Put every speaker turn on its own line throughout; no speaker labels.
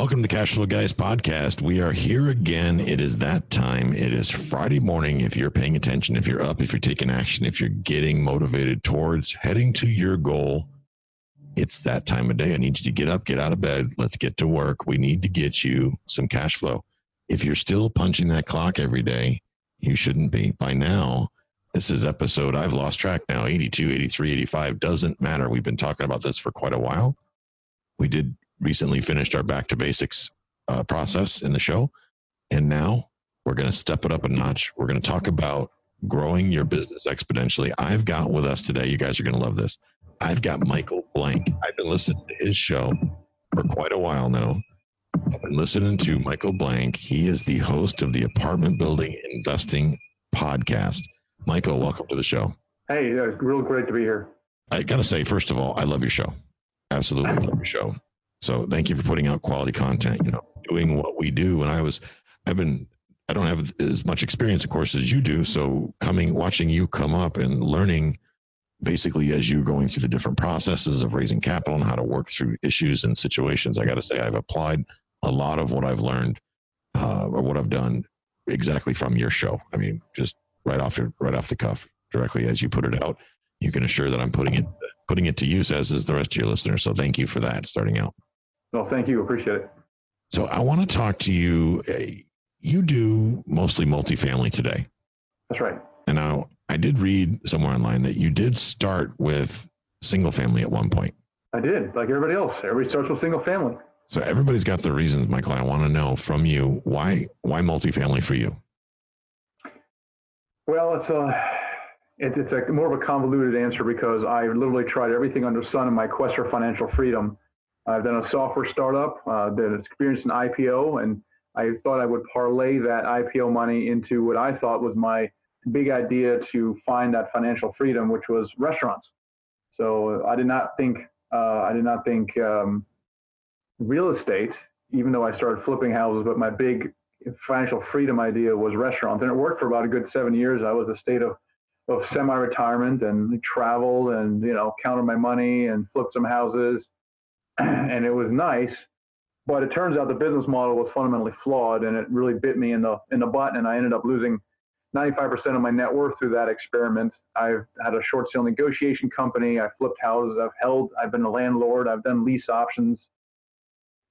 Welcome to the Cash Flow Guys podcast. We are here again. It is that time. It is Friday morning. If you're paying attention, if you're up, if you're taking action, if you're getting motivated towards heading to your goal, it's that time of day. I need you to get up, get out of bed. Let's get to work. We need to get you some cash flow. If you're still punching that clock every day, you shouldn't be. By now, this is episode, I've lost track now 82, 83, 85. Doesn't matter. We've been talking about this for quite a while. We did recently finished our back to basics uh, process in the show. And now we're going to step it up a notch. We're going to talk about growing your business exponentially. I've got with us today, you guys are going to love this. I've got Michael Blank. I've been listening to his show for quite a while now. I've been listening to Michael Blank. He is the host of the Apartment Building Investing Podcast. Michael, welcome to the show.
Hey, uh, real great to be here.
I got to say, first of all, I love your show. Absolutely love your show. So thank you for putting out quality content, you know, doing what we do. And I was, I've been, I don't have as much experience, of course, as you do. So coming, watching you come up and learning basically as you're going through the different processes of raising capital and how to work through issues and situations, I got to say, I've applied a lot of what I've learned uh, or what I've done exactly from your show. I mean, just right off right off the cuff, directly as you put it out. You can assure that I'm putting it putting it to use as is the rest of your listeners. So thank you for that starting out.
Well, thank you. Appreciate it.
So I want to talk to you. Eh, you do mostly multifamily today.
That's right.
And now I did read somewhere online that you did start with single family at one point.
I did, like everybody else. Everybody starts with single family.
So everybody's got their reasons, Michael. I want to know from you why why multifamily for you.
Well, it's a it, it's a more of a convoluted answer because I literally tried everything under sun in my quest for financial freedom I've done a software startup uh, that experienced an IPO, and I thought I would parlay that IPO money into what I thought was my big idea to find that financial freedom, which was restaurants. So I did not think uh, I did not think um, real estate, even though I started flipping houses, but my big financial freedom idea was restaurants, and it worked for about a good seven years. I was a state of of semi-retirement and traveled and you know counted my money and flipped some houses and it was nice. But it turns out the business model was fundamentally flawed, and it really bit me in the in the butt. And I ended up losing 95% of my net worth through that experiment. I've had a short sale negotiation company. I flipped houses. I've held. I've been a landlord. I've done lease options.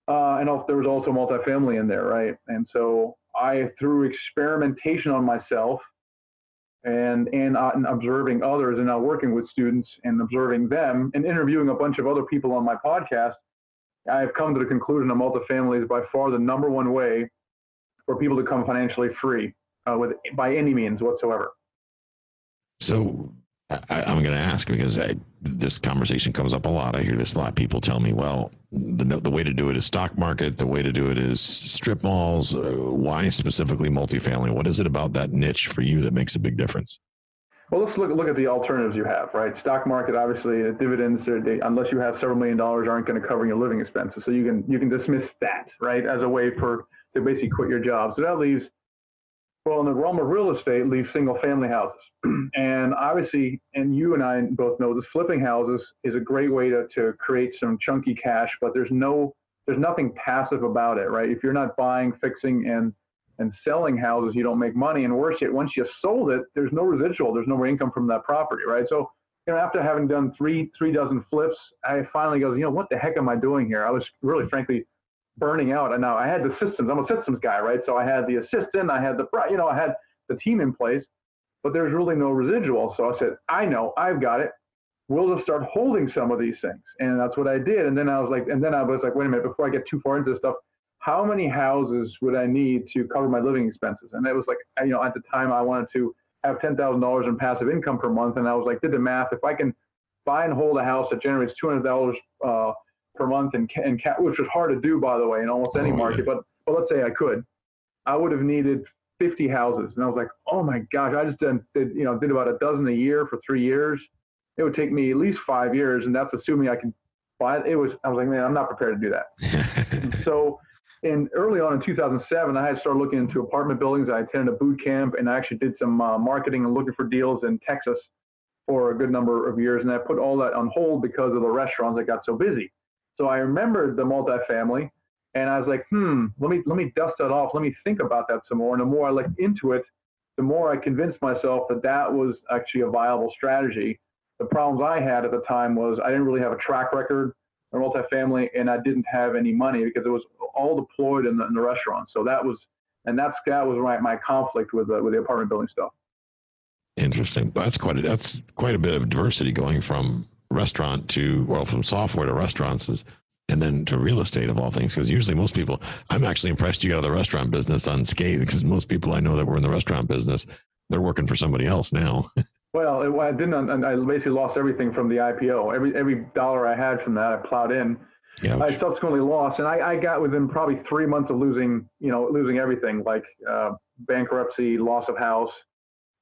Uh, and also, there was also multifamily in there, right? And so I, through experimentation on myself, and and, uh, and observing others and now working with students and observing them and interviewing a bunch of other people on my podcast, I have come to the conclusion that multifamily is by far the number one way for people to come financially free uh, with by any means whatsoever.
So I, am going to ask because I, this conversation comes up a lot. I hear this a lot. People tell me, well, the, the way to do it is stock market. The way to do it is strip malls. Uh, why specifically multifamily? What is it about that niche for you that makes a big difference?
Well, let's look, look at the alternatives you have, right? Stock market, obviously, dividends, they, unless you have several million dollars, aren't going to cover your living expenses. So you can you can dismiss that, right, as a way for to basically quit your job. So that leaves well, in the realm of real estate, leave single family houses. and obviously, and you and I both know this flipping houses is a great way to, to create some chunky cash, but there's no there's nothing passive about it, right? If you're not buying, fixing and and selling houses, you don't make money. And worse yet, once you sold it, there's no residual, there's no more income from that property, right? So, you know, after having done three three dozen flips, I finally goes, you know, what the heck am I doing here? I was really frankly burning out. And now I had the systems. I'm a systems guy, right? So I had the assistant, I had the, you know, I had the team in place, but there's really no residual. So I said, I know, I've got it. We'll just start holding some of these things. And that's what I did. And then I was like, and then I was like, wait a minute, before I get too far into this stuff, how many houses would I need to cover my living expenses? And it was like, you know, at the time I wanted to have $10,000 in passive income per month. And I was like, did the math. If I can buy and hold a house that generates $200 uh, per month and, and which was hard to do, by the way, in almost any oh, market, but, but let's say I could, I would have needed 50 houses. And I was like, oh my gosh, I just did, did, you know, did about a dozen a year for three years. It would take me at least five years. And that's assuming I can buy it. It was, I was like, man, I'm not prepared to do that. so in early on in 2007, I had started looking into apartment buildings. I attended a boot camp and I actually did some uh, marketing and looking for deals in Texas for a good number of years. And I put all that on hold because of the restaurants that got so busy. So I remembered the multifamily and I was like, hmm, let me let me dust that off. Let me think about that some more. And the more I looked into it, the more I convinced myself that that was actually a viable strategy. The problems I had at the time was I didn't really have a track record in multifamily, and I didn't have any money because it was all deployed in the, in the restaurant. So that was, and that's that was my, my conflict with the, with the apartment building stuff.
Interesting. That's quite a, that's quite a bit of diversity going from restaurant to well from software to restaurants is and then to real estate of all things because usually most people i'm actually impressed you got out of the restaurant business unscathed because most people i know that were in the restaurant business they're working for somebody else now.
Well it, i didn't i basically lost everything from the ipo every every dollar i had from that i plowed in. Ouch. i subsequently lost and I, I got within probably three months of losing you know losing everything like uh, bankruptcy loss of house.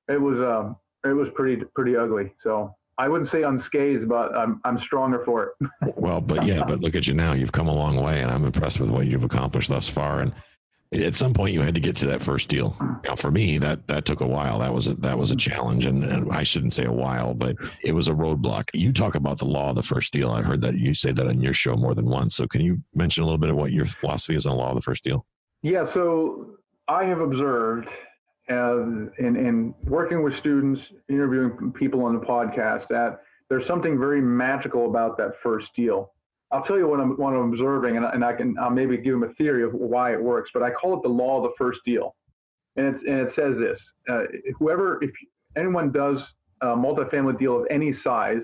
It was um it was pretty pretty ugly so I wouldn't say unscathed, but I'm I'm stronger for
it. well, but yeah, but look at you now. You've come a long way, and I'm impressed with what you've accomplished thus far. And at some point, you had to get to that first deal. Now, for me, that that took a while. That was a, that was a challenge, and, and I shouldn't say a while, but it was a roadblock. You talk about the law of the first deal. I've heard that you say that on your show more than once. So, can you mention a little bit of what your philosophy is on the law of the first deal?
Yeah. So, I have observed and in, in working with students, interviewing people on the podcast, that there's something very magical about that first deal. I'll tell you what I'm, what I'm observing, and, and I can I'll maybe give them a theory of why it works, but I call it the law of the first deal. And, it's, and it says this uh, whoever, if anyone does a multifamily deal of any size,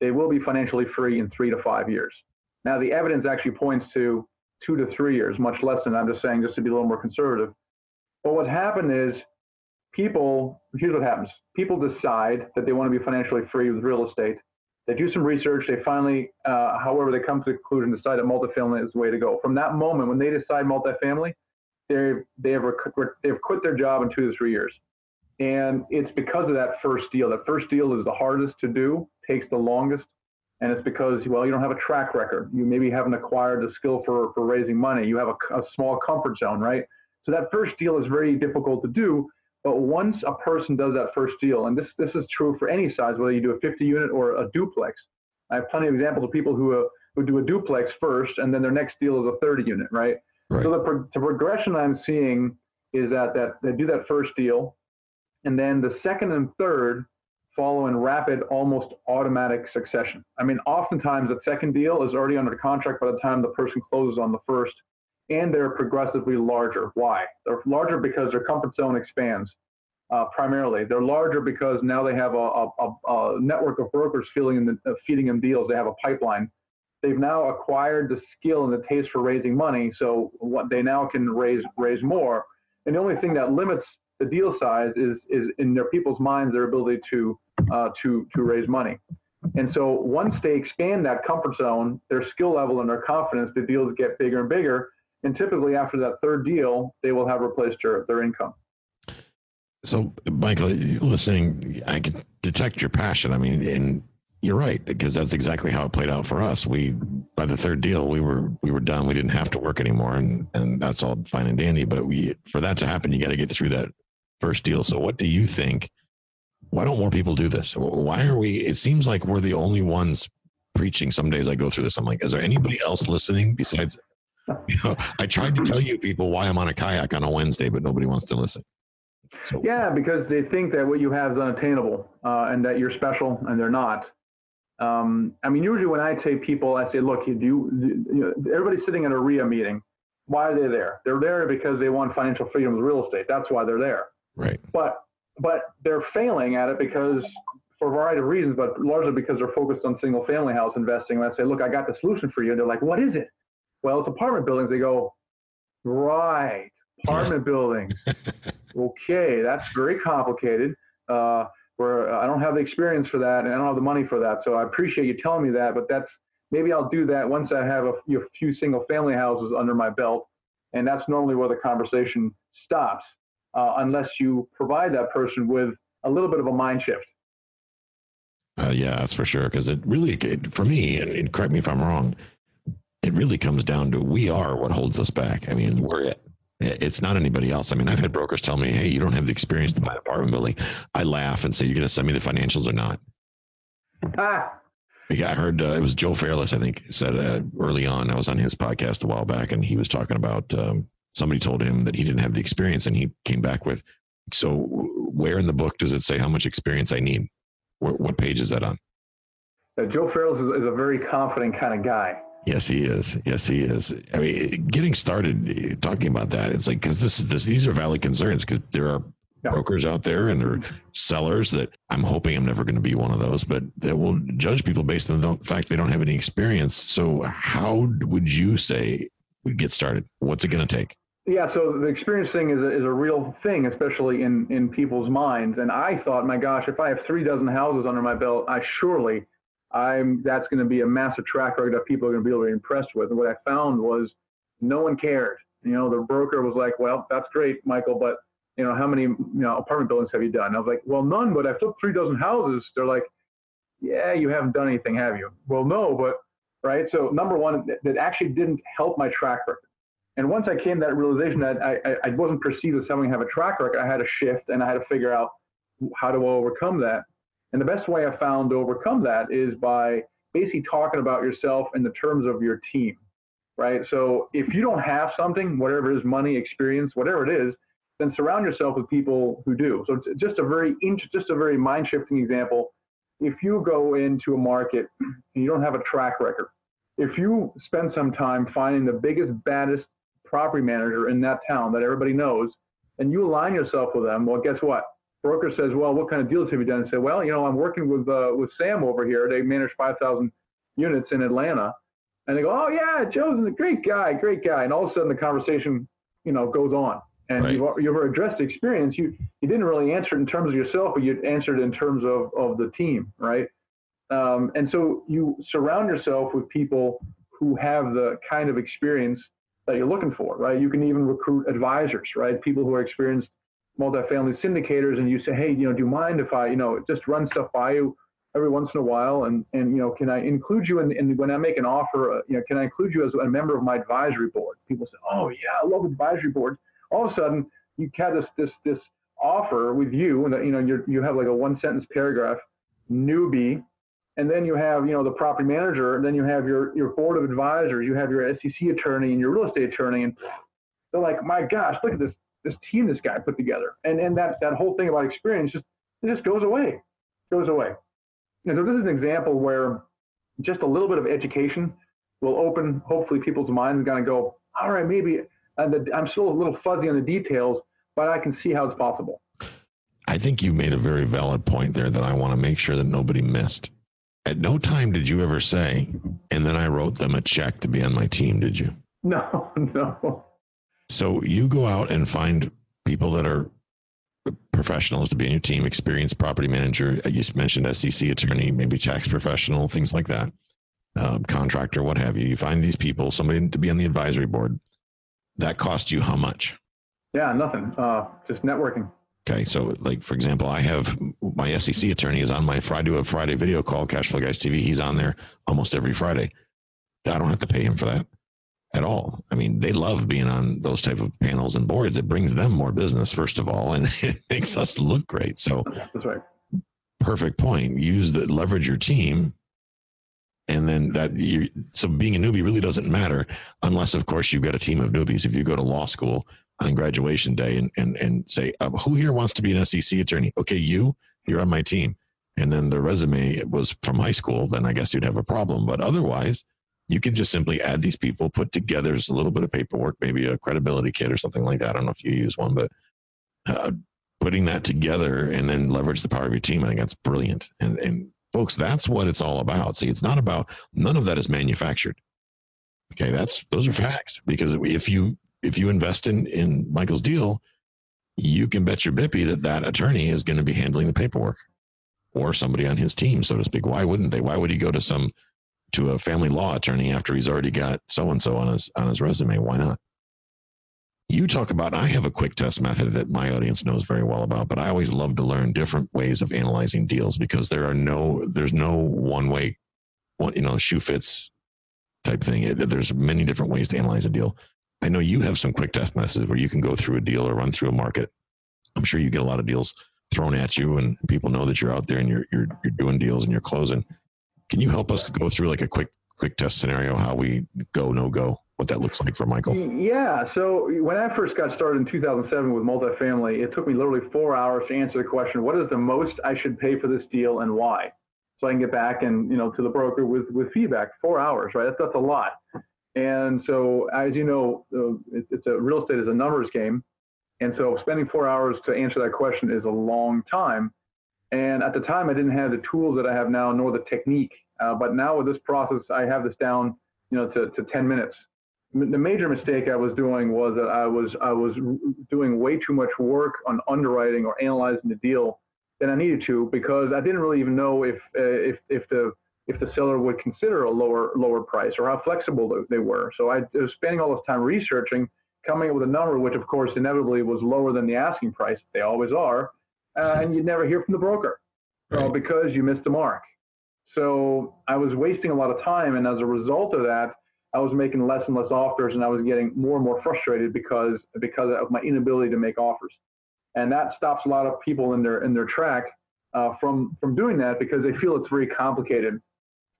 they will be financially free in three to five years. Now, the evidence actually points to two to three years, much less than I'm just saying, just to be a little more conservative. But what happened is people, here's what happens people decide that they want to be financially free with real estate. They do some research. They finally, uh, however, they come to the conclusion, decide that multifamily is the way to go. From that moment, when they decide multifamily, they they have they've quit their job in two to three years, and it's because of that first deal. That first deal is the hardest to do, takes the longest, and it's because well, you don't have a track record. You maybe haven't acquired the skill for for raising money. You have a, a small comfort zone, right? So that first deal is very difficult to do but once a person does that first deal, and this, this is true for any size, whether you do a 50 unit or a duplex. I have plenty of examples of people who, uh, who do a duplex first and then their next deal is a 30 unit, right? right. So the, pro- the progression I'm seeing is that, that they do that first deal, and then the second and third follow in rapid, almost automatic succession. I mean, oftentimes the second deal is already under contract by the time the person closes on the first and they're progressively larger. Why? They're larger because their comfort zone expands. Uh, primarily, they're larger because now they have a, a, a network of brokers feeding them, uh, feeding them deals. They have a pipeline. They've now acquired the skill and the taste for raising money, so what they now can raise raise more. And the only thing that limits the deal size is is in their people's minds their ability to uh, to to raise money. And so once they expand that comfort zone, their skill level and their confidence, the deals get bigger and bigger. And typically, after that third deal, they will have replaced their, their income.
So, Michael, listening, I can detect your passion. I mean, and you're right because that's exactly how it played out for us. We by the third deal, we were we were done. We didn't have to work anymore, and and that's all fine and dandy. But we for that to happen, you got to get through that first deal. So, what do you think? Why don't more people do this? Why are we? It seems like we're the only ones preaching. Some days I go through this. I'm like, is there anybody else listening besides you know, I tried to tell you people why I'm on a kayak on a Wednesday, but nobody wants to listen.
So. Yeah, because they think that what you have is unattainable uh, and that you're special, and they're not. Um, I mean, usually when I say people, I say, look, you do. You know, everybody's sitting in a REIA meeting. Why are they there? They're there because they want financial freedom with real estate. That's why they're there.
Right.
But but they're failing at it because for a variety of reasons, but largely because they're focused on single family house investing. And I say, look, I got the solution for you. And they're like, what is it? Well, it's apartment buildings. They go, right, apartment buildings. Okay, that's very complicated. Uh, where I don't have the experience for that, and I don't have the money for that. So I appreciate you telling me that, but that's maybe I'll do that once I have a few, a few single family houses under my belt, and that's normally where the conversation stops, uh, unless you provide that person with a little bit of a mind shift.
Uh, yeah, that's for sure. Because it really, it, for me, and, and correct me if I'm wrong, it really comes down to we are what holds us back. I mean, we're it. It's not anybody else. I mean, I've had brokers tell me, "Hey, you don't have the experience to buy an apartment building." I laugh and say, "You're going to send me the financials or not?"
Ah,
I heard uh, it was Joe Fairless, I think, said uh, early on. I was on his podcast a while back, and he was talking about um, somebody told him that he didn't have the experience, and he came back with, "So, where in the book does it say how much experience I need? Where, what page is that on?"
uh, Joe Fairless is, is a very confident kind of guy.
Yes, he is. Yes, he is. I mean, getting started talking about that, it's like because this is this, these are valid concerns because there are
Yeah.
brokers out there and there are mm-hmm. sellers that I'm hoping I'm never going to be one of those, but that will judge people based on the fact they don't have any experience. So, how would you say we get started? What's it going to take?
Yeah, so the experience thing is a, is a real thing, especially in, in people's minds. And I thought, my gosh, if I have three dozen houses under my belt, I surely I'm that's going to be a massive track record that people are going to be really impressed with. And what I found was no one cared. You know, the broker was like, "Well, that's great, Michael, but you know, how many you know apartment buildings have you done?" And I was like, "Well, none, but I've flipped three dozen houses." They're like, "Yeah, you haven't done anything, have you?" Well, no, but right. So number one, that, that actually didn't help my track record. And once I came to that realization that I, I, I wasn't perceived as someone who have a track record, I had to shift and I had to figure out how I overcome that. And the best way I've found to overcome that is by basically talking about yourself in the terms of your team, right? So if you don't have something, whatever it is, money, experience, whatever it is, then surround yourself with people who do. So it's just a very, just a very mind shifting example. If you go into a market and you don't have a track record, if you spend some time finding the biggest, baddest property manager in that town that everybody knows, and you align yourself with them, well, guess what? Broker says, well, what kind of deals have you done? And say, well, you know, I'm working with uh, with Sam over here. They manage 5,000 units in Atlanta, and they go, oh yeah, Joe's a great guy, great guy. And all of a sudden, the conversation, you know, goes on, and
Right.
you've you've addressed the experience. You you didn't really answer it in terms of yourself, but you answered in terms of of the team, right? Um, and so you surround yourself with people who have the kind of experience that you're looking for, right? You can even recruit advisors, right? People who are experienced multifamily syndicators, and you say, hey, you know, do you mind if I, you know, just run stuff by you every once in a while, and and you know, can I include you in, in when I make an offer, uh, you know, can I include you as a member of my advisory board? People say, oh yeah, I love advisory boards. All of a sudden, you have this this this offer with you, and you know, you you have like a one sentence paragraph, newbie, and then you have you know the property manager, and then you have your your board of advisors, you have your SEC attorney and your real estate attorney, and they're like, my gosh, look at this this team this guy put together, and and that that whole thing about experience just it just goes away, goes away. You know, so this is an example where just a little bit of education will open hopefully people's minds and kind of go, all right, maybe uh, the, I'm still a little fuzzy on the details, but I can see how it's possible.
I think you made a very valid point there that I want to make sure that nobody missed. At no time did you ever say, and then I wrote them a check to be on my team, did you?
No, no.
So you go out and find people that are professionals to be in your team, experienced property manager. uh, You mentioned SEC attorney, maybe tax professional, things like that, uh, contractor, what have you. You find these people, somebody to be on the advisory board. That cost you how much?
Yeah, nothing. Uh, just networking.
Okay, so like for example, I have my SEC attorney is on my Friday to a Friday video call, Cashflow Guys TV. He's on there almost every Friday. I don't have to pay him for that at all. I mean, they love being on those type of panels and boards. It brings them more business, first of all, and it makes us look great. So
That's right.
perfect point. Use the leverage your team. And then that you so being a newbie really doesn't matter unless of course you've got a team of newbies. If you go to law school on graduation day and and and say, uh, who here wants to be an SEC attorney? Okay, you, you're on my team. And then the resume was from high school, then I guess you'd have a problem. But otherwise, you can just simply add these people, put together a little bit of paperwork, maybe a credibility kit or something like that. I don't know if you use one, but uh, putting that together and then leverage the power of your team. I think that's brilliant. And and folks, that's what it's all about. See, it's not about none of that is manufactured. Okay, that's those are facts. Because if you if you invest in in Michael's deal, you can bet your bippy that that attorney is going to be handling the paperwork or somebody on his team, so to speak. Why wouldn't they? Why would he go to some to a family law attorney after he's already got so and so on his on his resume? Why not? You talk about I have a quick test method that my audience knows very well about, but I always love to learn different ways of analyzing deals because there are no there's no one way one you know shoe fits type thing. It, there's many different ways to analyze a deal. I know you have some quick test methods where you can go through a deal or run through a market. I'm sure you get a lot of deals thrown at you and people know that you're out there and you're you're you're doing deals and you're closing. Can you help us go through like a quick quick test scenario how we go no go what that looks like for Michael?
Yeah. So when I first got started in 2007 with multifamily, it took me literally four hours to answer the question: What is the most I should pay for this deal and why? So I can get back and you know to the broker with with feedback. Four hours, right? That's that's a lot. And so as you know, uh, it's a real estate is a numbers game. And so spending four hours to answer that question is a long time. And at the time, I didn't have the tools that I have now, nor the technique. Uh, but now with this process, I have this down, you know, to, to 10 minutes. The major mistake I was doing was that I was I was doing way too much work on underwriting or analyzing the deal than I needed to because I didn't really even know if uh, if if the if the seller would consider a lower lower price or how flexible they were. So I was spending all this time researching coming up with a number, which of course inevitably was lower than the asking price. They always are, uh, and you'd never hear from the broker right. uh, because you missed the mark. So I was wasting a lot of time, and as a result of that, I was making less and less offers, and I was getting more and more frustrated because because of my inability to make offers, and that stops a lot of people in their in their track uh, from from doing that because they feel it's very complicated,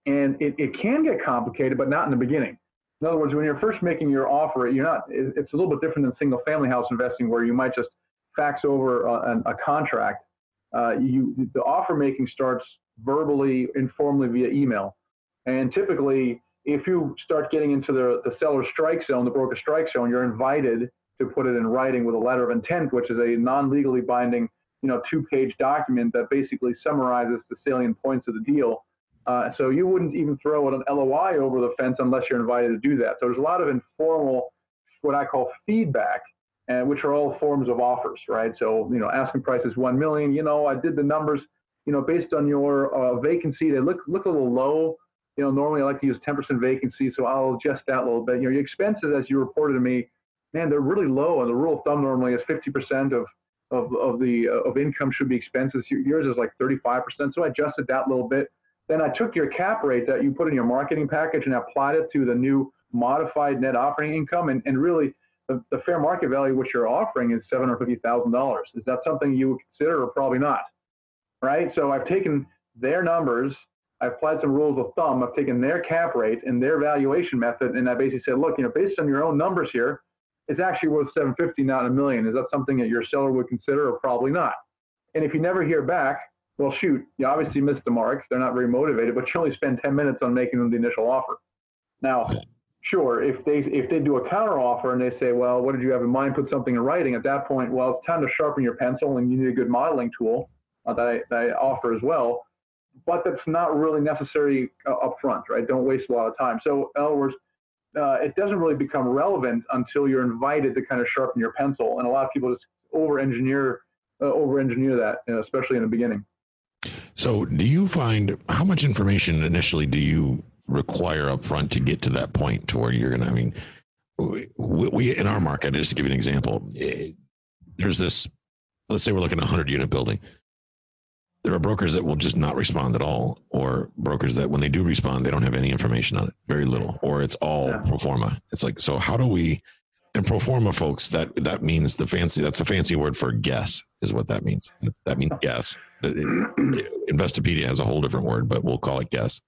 and it, it can get complicated, but not in the beginning. In other words, when you're first making your offer, you're not. It's a little bit different than single family house investing, where you might just fax over a, a contract. Uh, you the offer making starts verbally, informally via email, and typically, if you start getting into the the seller strike zone, the broker strike zone, you're invited to put it in writing with a letter of intent, which is a non-legally binding, you know, two-page document that basically summarizes the salient points of the deal uh, so you wouldn't even throw an LOI over the fence unless you're invited to do that. So there's a lot of informal, what I call feedback, and which are all forms of offers, right? So you know, asking price is one million. You know, I did the numbers. You know, based on your uh, vacancy, they look look a little low. You know, normally I like to use 10% vacancy, so I'll adjust that a little bit. You know, your expenses, as you reported to me, man, they're really low. And the rule of thumb normally is 50% of of, of the uh, of income should be expenses. Yours is like 35%, so I adjusted that a little bit then I took your cap rate that you put in your marketing package and applied it to the new modified net operating income. And, and really, the, the fair market value which you're offering is $750,000. Is that something you would consider or probably not? Right? So I've taken their numbers, I've applied some rules of thumb, I've taken their cap rate and their valuation method, and I basically said, look, you know, based on your own numbers here, it's actually worth 750, not a million. Is that something that your seller would consider or probably not? And if you never hear back, well, shoot, you obviously missed the mark. They're not very motivated, but you only spend 10 minutes on making them the initial offer. Now, sure, if they if they do a counter offer and they say, well, what did you have in mind? Put something in writing. At that point, well, it's time to sharpen your pencil, and you need a good modeling tool uh, that, I, that I offer as well. But that's not really necessary uh, up front, right? Don't waste a lot of time. So, in other words, uh, it doesn't really become relevant until you're invited to kind of sharpen your pencil. And a lot of people just over engineer uh, over engineer that, you know, especially in the beginning.
So, do you find how much information initially do you require up front to get to that point to where you're going to? I mean, we, we, in our market, just to give you an example, it, eh, there's this. Let's say we're looking at a hundred unit building. There are brokers that will just not respond at all, or brokers that when they do respond, they don't have any information on it, very little, or it's all yeah. pro forma. It's like, so how do we? And pro forma, folks, that that means the fancy. That's a fancy word for guess, is what that means. That means guess. Investopedia has a whole different word, but we'll call it guess.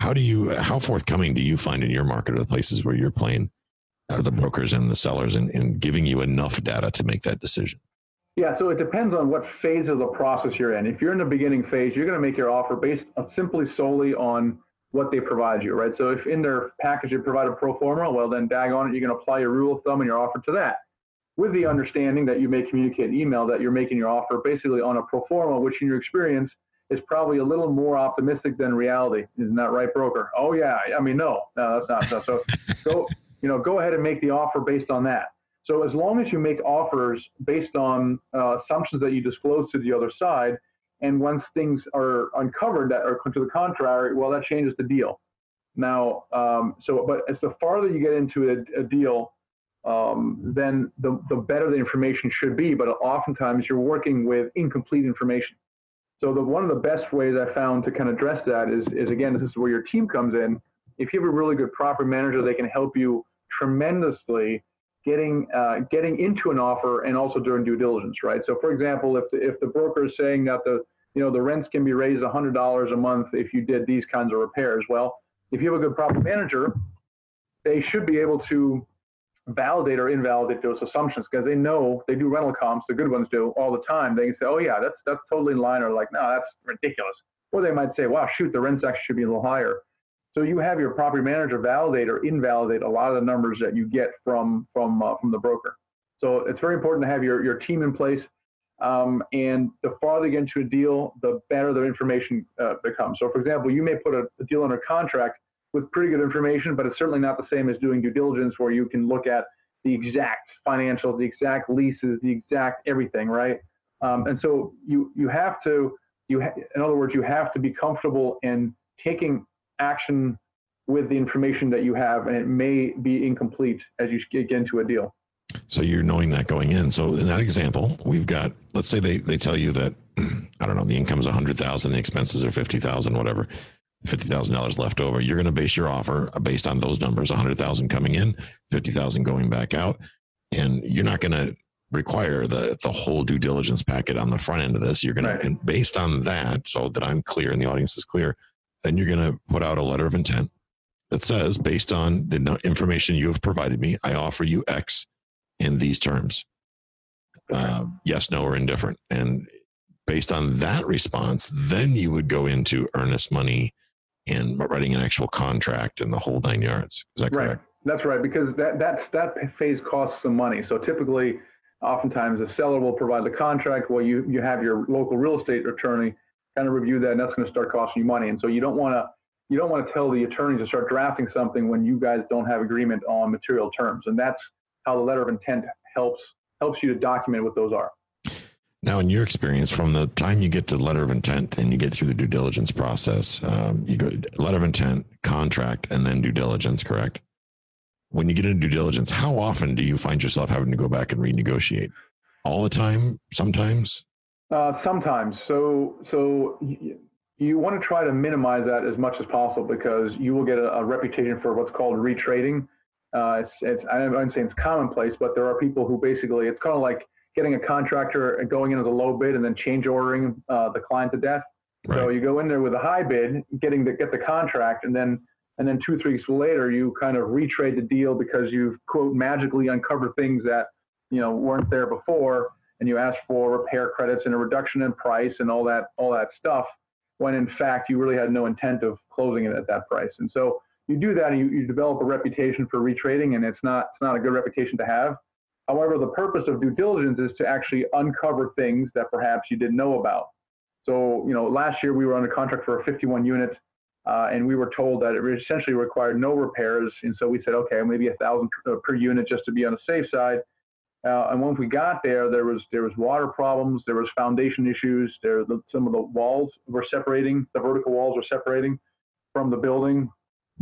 How do you, how forthcoming do you find in your market or the places where you're playing are the brokers and the sellers and, and giving you enough data to make that decision?
Yeah, so it depends on what phase of the process you're in. If you're in the beginning phase, you're going to make your offer based uh, simply solely on what they provide you, right? So if in their package they provide a pro forma, well then dag on it, you can apply your rule of thumb and your offer to that. with the understanding that you may communicate an email that you're making your offer basically on a pro forma, which in your experience is probably a little more optimistic than reality. Isn't that right, broker? Oh yeah. I mean, no, no, that's not. So, so go, you know, go ahead and make the offer based on that. So as long as you make offers based on uh, assumptions that you disclose to the other side, and once things are uncovered that are to the contrary, well, that changes the deal. Now, um, so but as the farther you get into a, a deal, um, then the, the better the information should be. But oftentimes you're working with incomplete information. So the one of the best ways I found to kind of address that is, is again, this is where your team comes in. If you have a really good property manager, they can help you tremendously getting uh, getting into an offer and also during due diligence, right? So, for example, if the, if the broker is saying that the you know the rents can be raised $100 a month if you did these kinds of repairs, well, if you have a good property manager, they should be able to validate or invalidate those assumptions because they know they do rental comps, the good ones do all the time. They can say, oh yeah, that's that's totally in line, or like, no, that's ridiculous. Or they might say, wow, shoot, the rents actually should be a little higher. So you have your property manager validate or invalidate a lot of the numbers that you get from from uh, from the broker. So it's very important to have your your team in place. Um, and the farther you get into a deal, the better the information uh, becomes. So, for example, you may put a, a deal under contract with pretty good information, but it's certainly not the same as doing due diligence where you can look at the exact financials, the exact leases, the exact everything, right? Um, and so you you have to you ha- in other words you have to be comfortable in taking action with the information that you have, and it may be incomplete as you get into a deal.
So you're knowing that going in. So in that example, we've got let's say they they tell you that I don't know the income is a hundred thousand, the expenses are fifty thousand, whatever fifty thousand dollars left over. You're going to base your offer based on those numbers: a hundred thousand coming in, fifty thousand going back out, and you're not going to require the the whole due diligence packet on the front end of this. You're going right. to, and based on that, so that I'm clear and the audience is clear, then you're going to put out a letter of intent that says, based on the information you have provided me, I offer you X in these terms. Uh, yes, no, or indifferent. And based on that response, then you would go into earnest money and writing an actual contract and the whole nine yards. Is that correct?
Right. That's right, because that that's that phase costs some money. So typically, oftentimes the seller will provide the contract. Well, you you have your local real estate attorney kind of review that, and that's going to start costing you money. And so you don't want to you don't want to tell the attorneys to start drafting something when you guys don't have agreement on material terms. And that's how the letter of intent helps helps you to document what those are.
Now, in your experience, from the time you get to the letter of intent and you get through the due diligence process, um, you go letter of intent, contract, and then due diligence, correct? When you get into due diligence, how often do you find yourself having to go back and renegotiate? All the time? Sometimes?
Uh, sometimes. So, so you, want to try to minimize that as much as possible because you will get a, a reputation for what's called retrading. Uh, it's, it's, I don't say it's commonplace, but there are people who basically, it's kind of like getting a contractor and going in as a low bid and then change ordering uh, the client to death. Right. So you go in there with a high bid, getting the get the contract, and then and then two three weeks later you kind of retrade the deal because you've quote magically uncovered things that you know weren't there before, and you ask for repair credits and a reduction in price and all that all that stuff, when in fact you really had no intent of closing it at that price. And so you do that and you, you develop a reputation for retrading, and it's not it's not a good reputation to have. However, the purpose of due diligence is to actually uncover things that perhaps you didn't know about. So, you know, last year we were under contract for a 51 unit, uh, and we were told that it essentially required no repairs. And so we said, okay, maybe a thousand per, per unit just to be on the safe side. Uh, and once we got there, there was there was water problems, there was foundation issues. There, the, some of the walls were separating, the vertical walls were separating from the building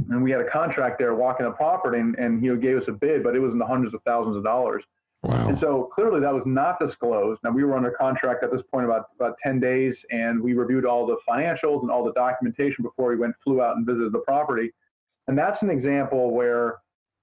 and we had a contract there walking the property and, and he gave us a bid, but it was in the hundreds of thousands of dollars.
Wow.
And so clearly that was not disclosed. Now we were under contract at this point about, about 10 days and we reviewed all the financials and all the documentation before we went, flew out and visited the property. And that's an example where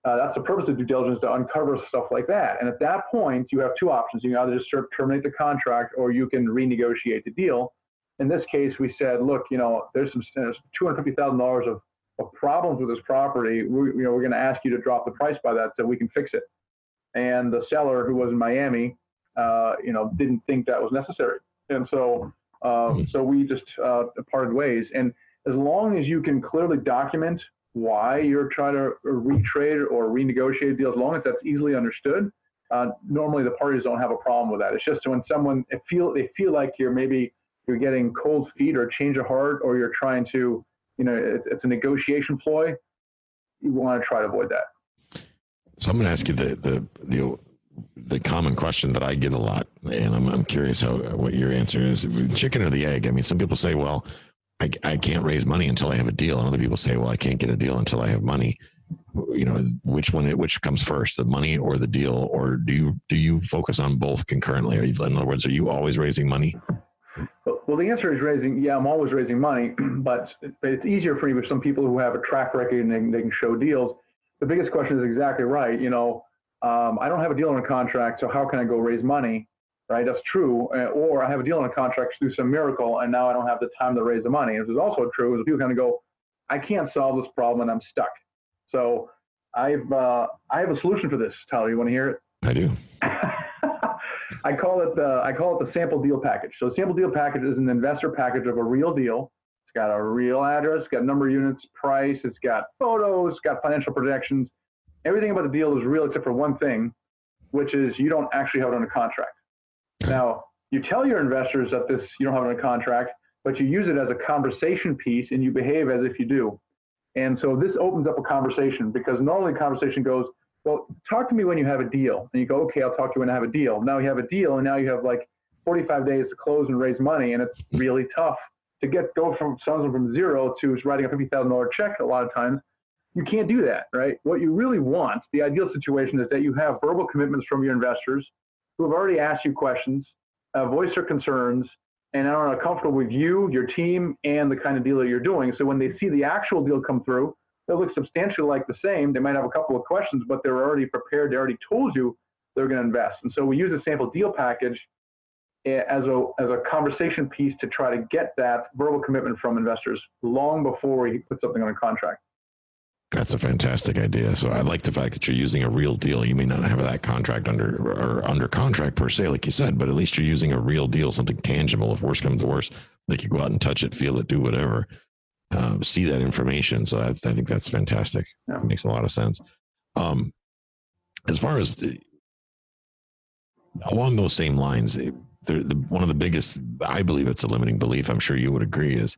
uh, that's the purpose of due diligence to uncover stuff like that. And at that point, you have two options. You can either just terminate the contract or you can renegotiate the deal. In this case, we said, look, you know, there's some there's $250,000 of of problems with this property, we, you know, we're going to ask you to drop the price by that so we can fix it. And the seller, who was in Miami, uh, you know, didn't think that was necessary, and so uh, hmm. so we just uh, parted ways. And as long as you can clearly document why you're trying to retrade or renegotiate a deal, as long as that's easily understood, uh, normally the parties don't have a problem with that. It's just when someone feel they feel like you're maybe you're getting cold feet or change of heart, or you're trying to, you know, it's, it's a negotiation ploy. You want to try to avoid that.
So I'm going to ask you the the the the common question that I get a lot, and I'm I'm curious how what your answer is: chicken or the egg? I mean, some people say, well, I I can't raise money until I have a deal, and other people say, well, I can't get a deal until I have money. You know which one which comes first the money or the deal? Or do you do you focus on both concurrently? Are you, in other words are you always raising money?
Well the answer is raising yeah i'm always raising money but, it's easier for me with some people who have a track record and they, they can show deals. The biggest question is exactly right. You know um, i don't have a deal on a contract so how can i go raise money right that's true uh, or i have a deal on a contract through some miracle and now i don't have the time to raise the money this is also true is people kind of go i can't solve this problem and i'm stuck so I've uh, I have a solution for this. Tyler, you want to hear it?
I do.
I call it the I call it the sample deal package. So sample deal package is an investor package of a real deal. It's got a real address, it's got number of units, price, it's got photos, it's got financial projections. Everything about the deal is real except for one thing, which is you don't actually have it under contract. Now, you tell your investors that this you don't have it under contract, but you use it as a conversation piece and you behave as if you do. And so this opens up a conversation because normally the conversation goes, well, talk to me when you have a deal. And you go, okay, I'll talk to you when I have a deal. Now you have a deal and now you have like 45 days to close and raise money. And it's really tough to get, go from something from zero to writing a $50,000 check a lot of times. You can't do that, right? What you really want, the ideal situation is that you have verbal commitments from your investors who have already asked you questions, uh, voiced their concerns, and are comfortable with you, your team, and the kind of deal that you're doing. So when they see the actual deal come through, they look substantially like the same. They might have a couple of questions, but they're already prepared. They already told you they're going to invest. And so we use a sample deal package eh, as a as a conversation piece to try to get that verbal commitment from investors long before we put something on a contract.
That's a fantastic idea. So I like the fact that you're using a real deal. You may not have that contract under or under contract per se, like you said, but at least you're using a real deal, something tangible. If worse comes to worse, they could go out and touch it, feel it, do whatever, um, see that information. So I, I think that's fantastic. Yeah. It makes a lot of sense. Um, as far as the, along those same lines, the, one of the biggest, I believe it's a limiting belief. I'm sure you would agree is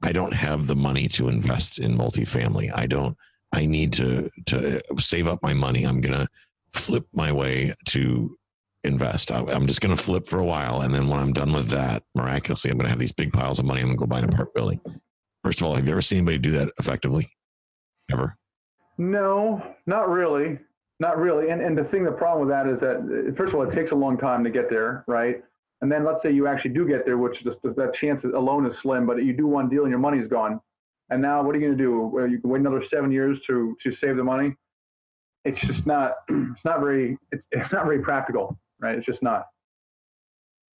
I don't have the money to invest in multifamily. I don't. I need to to save up my money. I'm gonna flip my way to invest. I, am just gonna flip for a while, and then when I'm done with that, miraculously, I'm gonna have these big piles of money. I'm gonna go buy an apartment building. First of all, have you ever seen anybody do that effectively? Ever?
No, not really. Not really. And and the thing, the problem with that is that first of all, it takes a long time to get there, right? And then let's say you actually do get there, which just that chance alone is slim, but you do one deal and your money's gone. And now what are you going to do? Well, you can wait another seven years to to save the money. It's just not. It's not very. It's, it's not very practical, right? It's just not.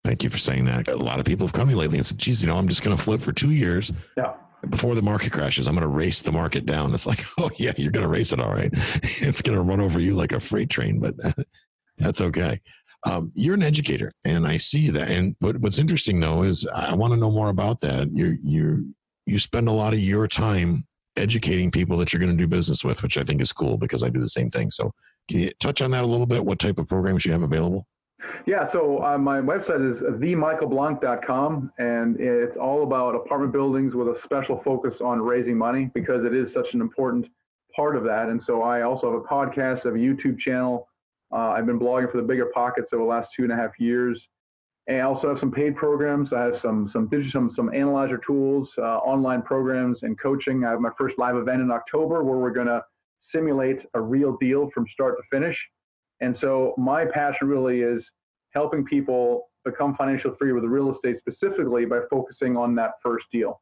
Thank you for saying that. A lot of people have come to me lately and said, "Geez, you know, I'm just going to flip for two years."
Yeah.
Before the market crashes, I'm going to race the market down. It's like, oh yeah, you're going to race it all right. It's going to run over you like a freight train, but that's okay. Um, you're an educator, and I see that. And what, what's interesting though is I want to know more about that. You're you you spend a lot of your time educating people that you're going to do business with, which I think is cool because I do the same thing. So, can you touch on that a little bit? What type of programs you have available?
Yeah, so uh, my website is themichaelblank.com, and it's all about apartment buildings with a special focus on raising money because it is such an important part of that. And so I also have a podcast, I have a YouTube channel, uh, I've been blogging for the Bigger Pockets over the last two and a half years. And I also have some paid programs. I have some some some some analyzer tools, uh, online programs, and coaching. I have my first live event in October where we're going to simulate a real deal from start to finish. And so my passion really is helping people become financial free with real estate specifically by focusing on that first deal.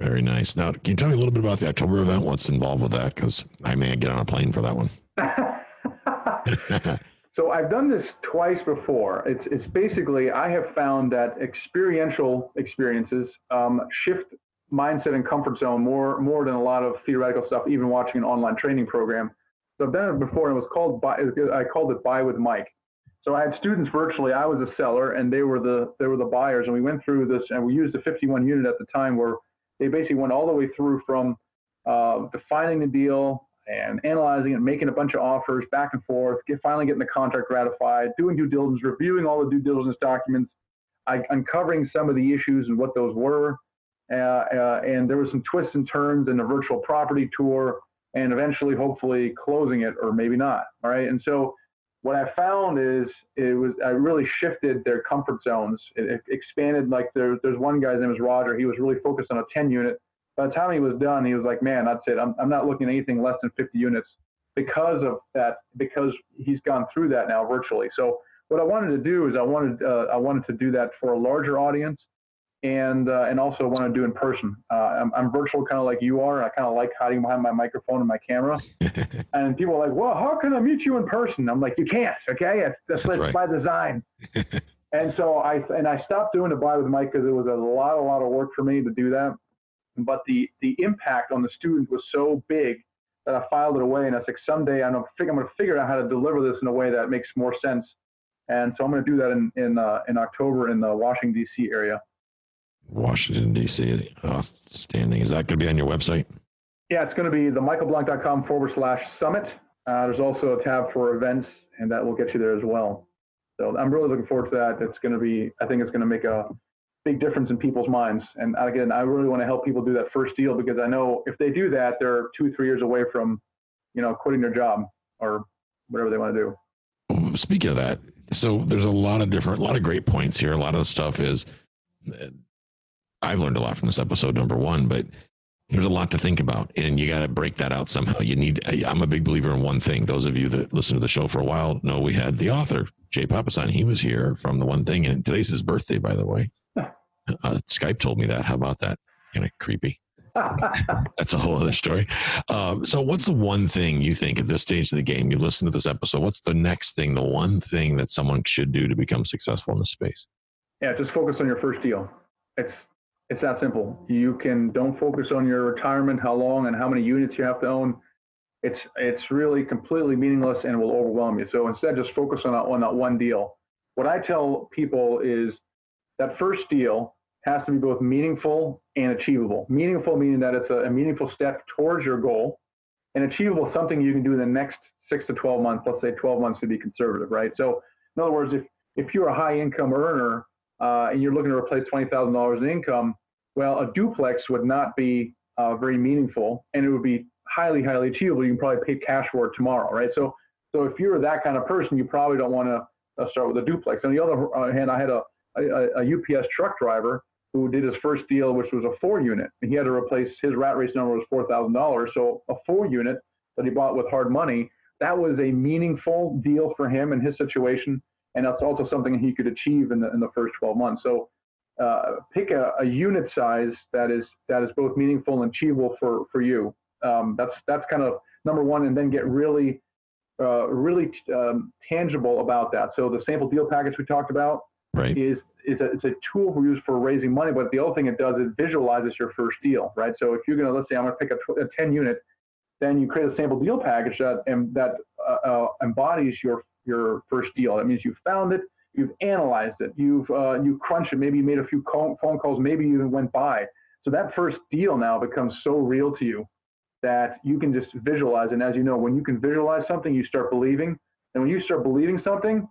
Very nice. Now, can you tell me a little bit about the October event? What's involved with that? Because I may get on a plane for that one.
so I've done this twice before. It's it's basically I have found that experiential experiences um, shift mindset and comfort zone more more than a lot of theoretical stuff. Even watching an online training program. So I've done it before, and it was called buy, I called it Buy with Mike. So I had students virtually. I was a seller, and they were the they were the buyers, and we went through this, and we used a 51 unit at the time, where they basically went all the way through from uh, defining the deal, and analyzing it, making a bunch of offers back and forth, get, finally getting the contract ratified, doing due diligence, reviewing all the due diligence documents, I, uncovering some of the issues and what those were. Uh, uh, and there was some twists and turns in the virtual property tour, and eventually, hopefully, closing it, or maybe not. All right. And so, what I found is it was I really shifted their comfort zones. It, it expanded. Like there, there's one guy's name is Roger. He was really focused on a 10 unit by the time he was done, he was like, man, that's it. I'm, I'm not looking at anything less than 50 units because of that, because he's gone through that now virtually. So what I wanted to do is I wanted, uh, I wanted to do that for a larger audience and, uh, and also want to do in person. Uh, I'm, I'm virtual kind of like you are. And I kind of like hiding behind my microphone and my camera. and people are like, well, how can I meet you in person? I'm like, you can't. Okay. That's, that's, that's right. by design. and so I, and I stopped doing the buy with Mike because it was a lot, a lot of work for me to do that but the the impact on the student was so big that I filed it away. And I was like, someday I'm I'm gonna figure out how to deliver this in a way that makes more sense. And so I'm gonna do that in in uh, in October in the Washington D.C. area.
Washington D.C. Outstanding. Is that going to be on your website?
Yeah, it's going to be the michaelblank.com forward slash summit. Uh, there's also a tab for events, and that will get you there as well. So I'm really looking forward to that. It's going to be, I think it's going to make a big difference in people's minds. And again, I really want to help people do that first deal because I know if they do that, they're two, three years away from, you know, quitting their job or whatever they want to
do. Speaking of that, so there's a lot of different, a lot of great points here. A lot of the stuff is, I've learned a lot from this episode, number one, but there's a lot to think about and you got to break that out somehow. You need, I'm a big believer in one thing. Those of you that listen to the show for a while know we had the author, Jay Papasan. He was here from the one thing. And today's his birthday, by the way. Uh, Skype told me that. How about that? Kind of creepy. That's a whole other story. Um, so, what's the one thing you think at this stage of the game? You listen to this episode. What's the next thing? The one thing that someone should do to become successful in this space?
Yeah, just focus on your first deal. It's it's that simple. You can don't focus on your retirement, how long, and how many units you have to own. It's it's really completely meaningless and will overwhelm you. So instead, just focus on that, on that one deal. What I tell people is that first deal has to be both meaningful and achievable. Meaningful meaning that it's a, a meaningful step towards your goal, and achievable something you can do in the next six to 12 months. Let's say 12 months to be conservative, right? So, in other words, if if you're a high income earner uh, and you're looking to replace $20,000 in income, well, a duplex would not be uh, very meaningful, and it would be highly, highly achievable. You can probably pay cash for it tomorrow, right? So, so if you're that kind of person, you probably don't want to uh, start with a duplex. On the other uh, hand, I had a, a, a UPS truck driver who did his first deal, which was a four unit. And he had to replace his rat race number was four thousand dollars. So a four unit that he bought with hard money, that was a meaningful deal for him in his situation, and that's also something he could achieve in the in the first 12 months. So uh, pick a, a, unit size that is that is both meaningful and achievable for for you. Um, that's that's kind of number one, and then get really uh, really um, tangible about that. So the sample deal package we talked about
right.
is is a, it's a tool we use for raising money, but the other thing it does is visualizes your first deal, right? So if you're going to, let's say I'm going to pick a, a 10 unit, then you create a sample deal package that and that uh, uh, embodies your your first deal. That means you found it, you've analyzed it, you've uh, you crunched it, maybe you made a few phone calls, maybe you even went by. So that first deal now becomes so real to you that you can just visualize. And as you know, when you can visualize something, you start believing. And when you start believing something,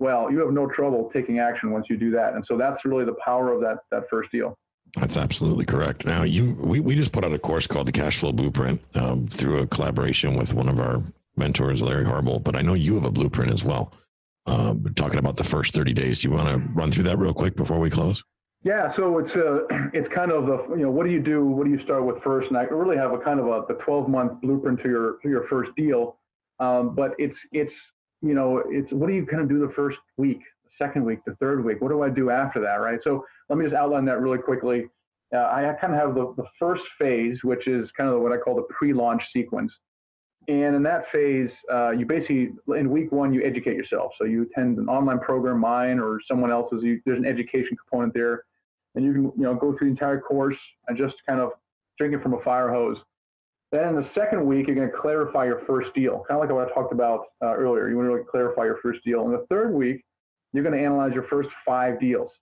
well, you have no trouble taking action once you do that. And so that's really the power of that that first deal.
That's absolutely correct. Now, you we, we just put out a course called the Cash Flow Blueprint um, through a collaboration with one of our mentors, Larry Harbolt. But I know you have a blueprint as well. Um, talking about the first 30 days, you want to run through that real quick before we close?
Yeah, so it's a, uh, it's kind of the you know what do you do? What do you start with first? And I really have a kind of a the 12 month blueprint to your to your first deal. Um, but it's it's you know, it's what do you kind of do the first week, second week, the third week? What do I do after that, right? So let me just outline that really quickly. Uh, I kind of have the, the first phase, which is kind of what I call the pre-launch sequence. And in that phase, uh, you basically, in week one, you educate yourself. So you attend an online program, mine or someone else's. You, there's an education component there, and you can, you know, go through the entire course and just kind of drink it from a fire hose. Then in the second week, you're going to clarify your first deal, kind of like what I talked about uh, earlier. You want to really clarify your first deal. In the third week, you're going to analyze your first five deals.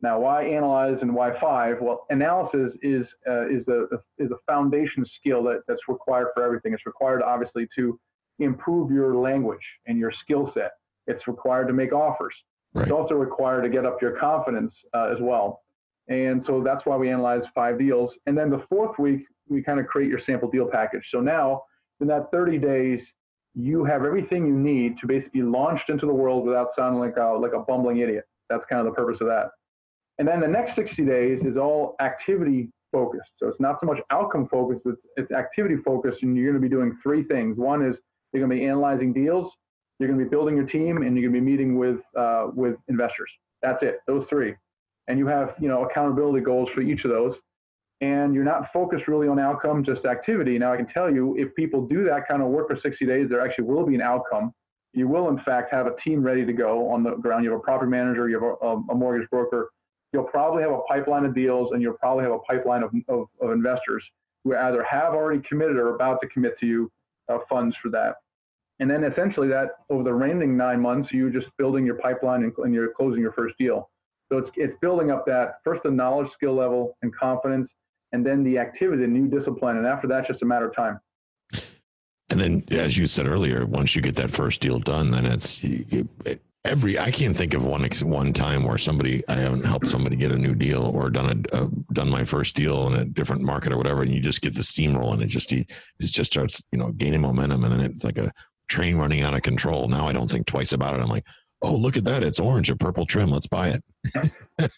Now, why analyze and why five? Well, analysis is uh, is the is a foundation skill that, that's required for everything. It's required, obviously, to improve your language and your skill set. It's required to make offers. Right. It's also required to get up your confidence uh, as well. And so that's why we analyze five deals. And then the fourth week, we kind of create your sample deal package. So now, in that 30 days, you have everything you need to basically launch into the world without sounding like a, like a bumbling idiot. That's kind of the purpose of that. And then the next 60 days is all activity focused. So it's not so much outcome focused, it's, it's activity focused. And you're going to be doing three things. One is you're going to be analyzing deals, you're going to be building your team, and you're going to be meeting with, uh, with investors. That's it, those three. And you have you know accountability goals for each of those. And you're not focused really on outcome, just activity. Now, I can tell you, if people do that kind of work for 60 days, there actually will be an outcome. You will, in fact, have a team ready to go on the ground. You have a property manager, you have a, a mortgage broker, you'll probably have a pipeline of deals and you'll probably have a pipeline of, of, of investors who either have already committed or about to commit to you uh, funds for that. And then essentially that over the remaining nine months, you're just building your pipeline and, and you're closing your first deal. So it's, it's building up that first the knowledge, skill level, and confidence, and then the activity, the new discipline. And after that, just a matter of time.
And then, as you said earlier, once you get that first deal done, then it's it, every I can't think of one one time where somebody I haven't helped somebody get a new deal or done a, a done my first deal in a different market or whatever, and you just get the steam rolling. It just it just starts you know gaining momentum, and then it's like a train running out of control. Now I don't think twice about it. I'm like, oh look at that, it's orange, a purple trim. Let's buy it.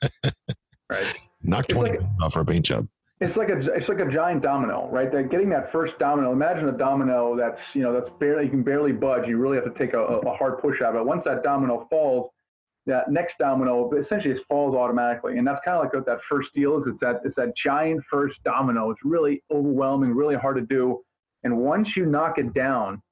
right.
Knock twenty like, off our paint job
it's like a it's like a giant domino, right? Getting that first domino. Imagine a domino that's you know that's barely you can barely budge. You really have to take a, a hard push out of it. Once that domino falls, that next domino essentially just falls automatically, and that's kind of like what that first deal is. It's that it's that giant first domino. It's really overwhelming, really hard to do, and once you knock it down,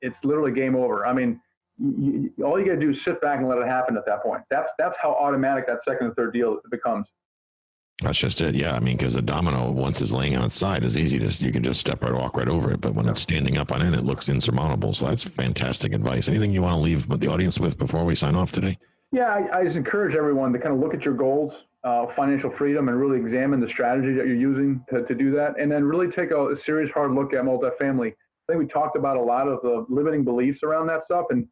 it's literally game over. I mean. You, all you got to do is sit back and let it happen at that point. That's that's how automatic that second and third deal becomes.
That's just it. Yeah. I mean, because a domino, once it's laying on its side, is easy to, you can just step right, walk right over it. But when it's standing up on end, it looks insurmountable. So that's fantastic advice. Anything you want to leave the audience with before we sign off today?
Yeah, I, I just encourage everyone to kind of look at your goals, uh, financial freedom, and really examine the strategy that you're using to, to do that. And then really take a, a serious, hard look at multifamily. I think we talked about a lot of the limiting beliefs around that stuff. And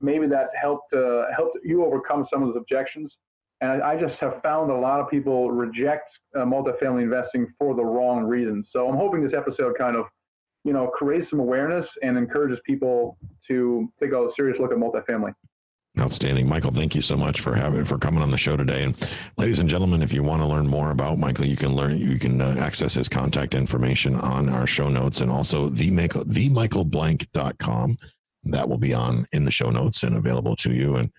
maybe that helped, uh, helped you overcome some of those objections. And I, just have found a lot of people reject uh, multifamily investing for the wrong reasons. So I'm hoping this episode kind of, you know, creates some awareness and encourages people to take a serious look at multifamily.
Outstanding, Michael. Thank you so much for having for coming on the show today. And ladies and gentlemen, if you want to learn more about Michael, you can learn you can uh, access his contact information on our show notes and also the Michael themichaelblank.com. That will be on in the show notes and available to you. And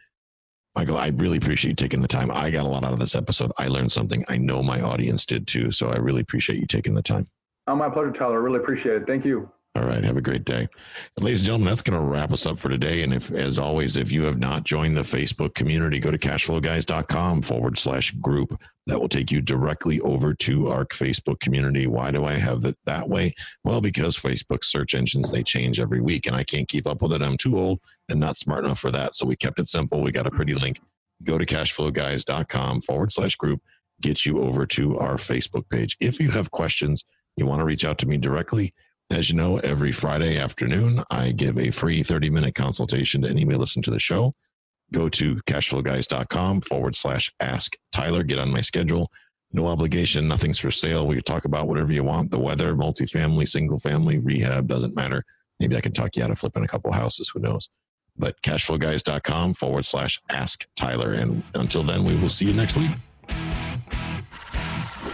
Michael, I really appreciate you taking the time. I got a lot out of this episode. I learned something. I know my audience did too. So I really appreciate you taking the time.
Oh, my pleasure, Tyler. I really appreciate it. Thank you.
All right. Have a great day. Ladies and gentlemen, that's going to wrap us up for today. And if, as always, if you have not joined the Facebook community, go to cashflowguys.com forward slash group. That will take you directly over to our Facebook community. Why do I have it that way? Well, because Facebook search engines, they change every week and I can't keep up with it. I'm too old and not smart enough for that. So we kept it simple. We got a pretty link. Go to cashflowguys.com forward slash group, get you over to our Facebook page. If you have questions, you want to reach out to me directly, as you know, every Friday afternoon, I give a free 30 minute consultation to anybody listen to the show. Go to cashflowguys.com forward slash ask Tyler. Get on my schedule. No obligation. Nothing's for sale. We talk about whatever you want the weather, multifamily, single family, rehab, doesn't matter. Maybe I can talk you out of flipping a couple houses. Who knows? But cashflowguys.com forward slash ask Tyler. And until then, we will see you next week.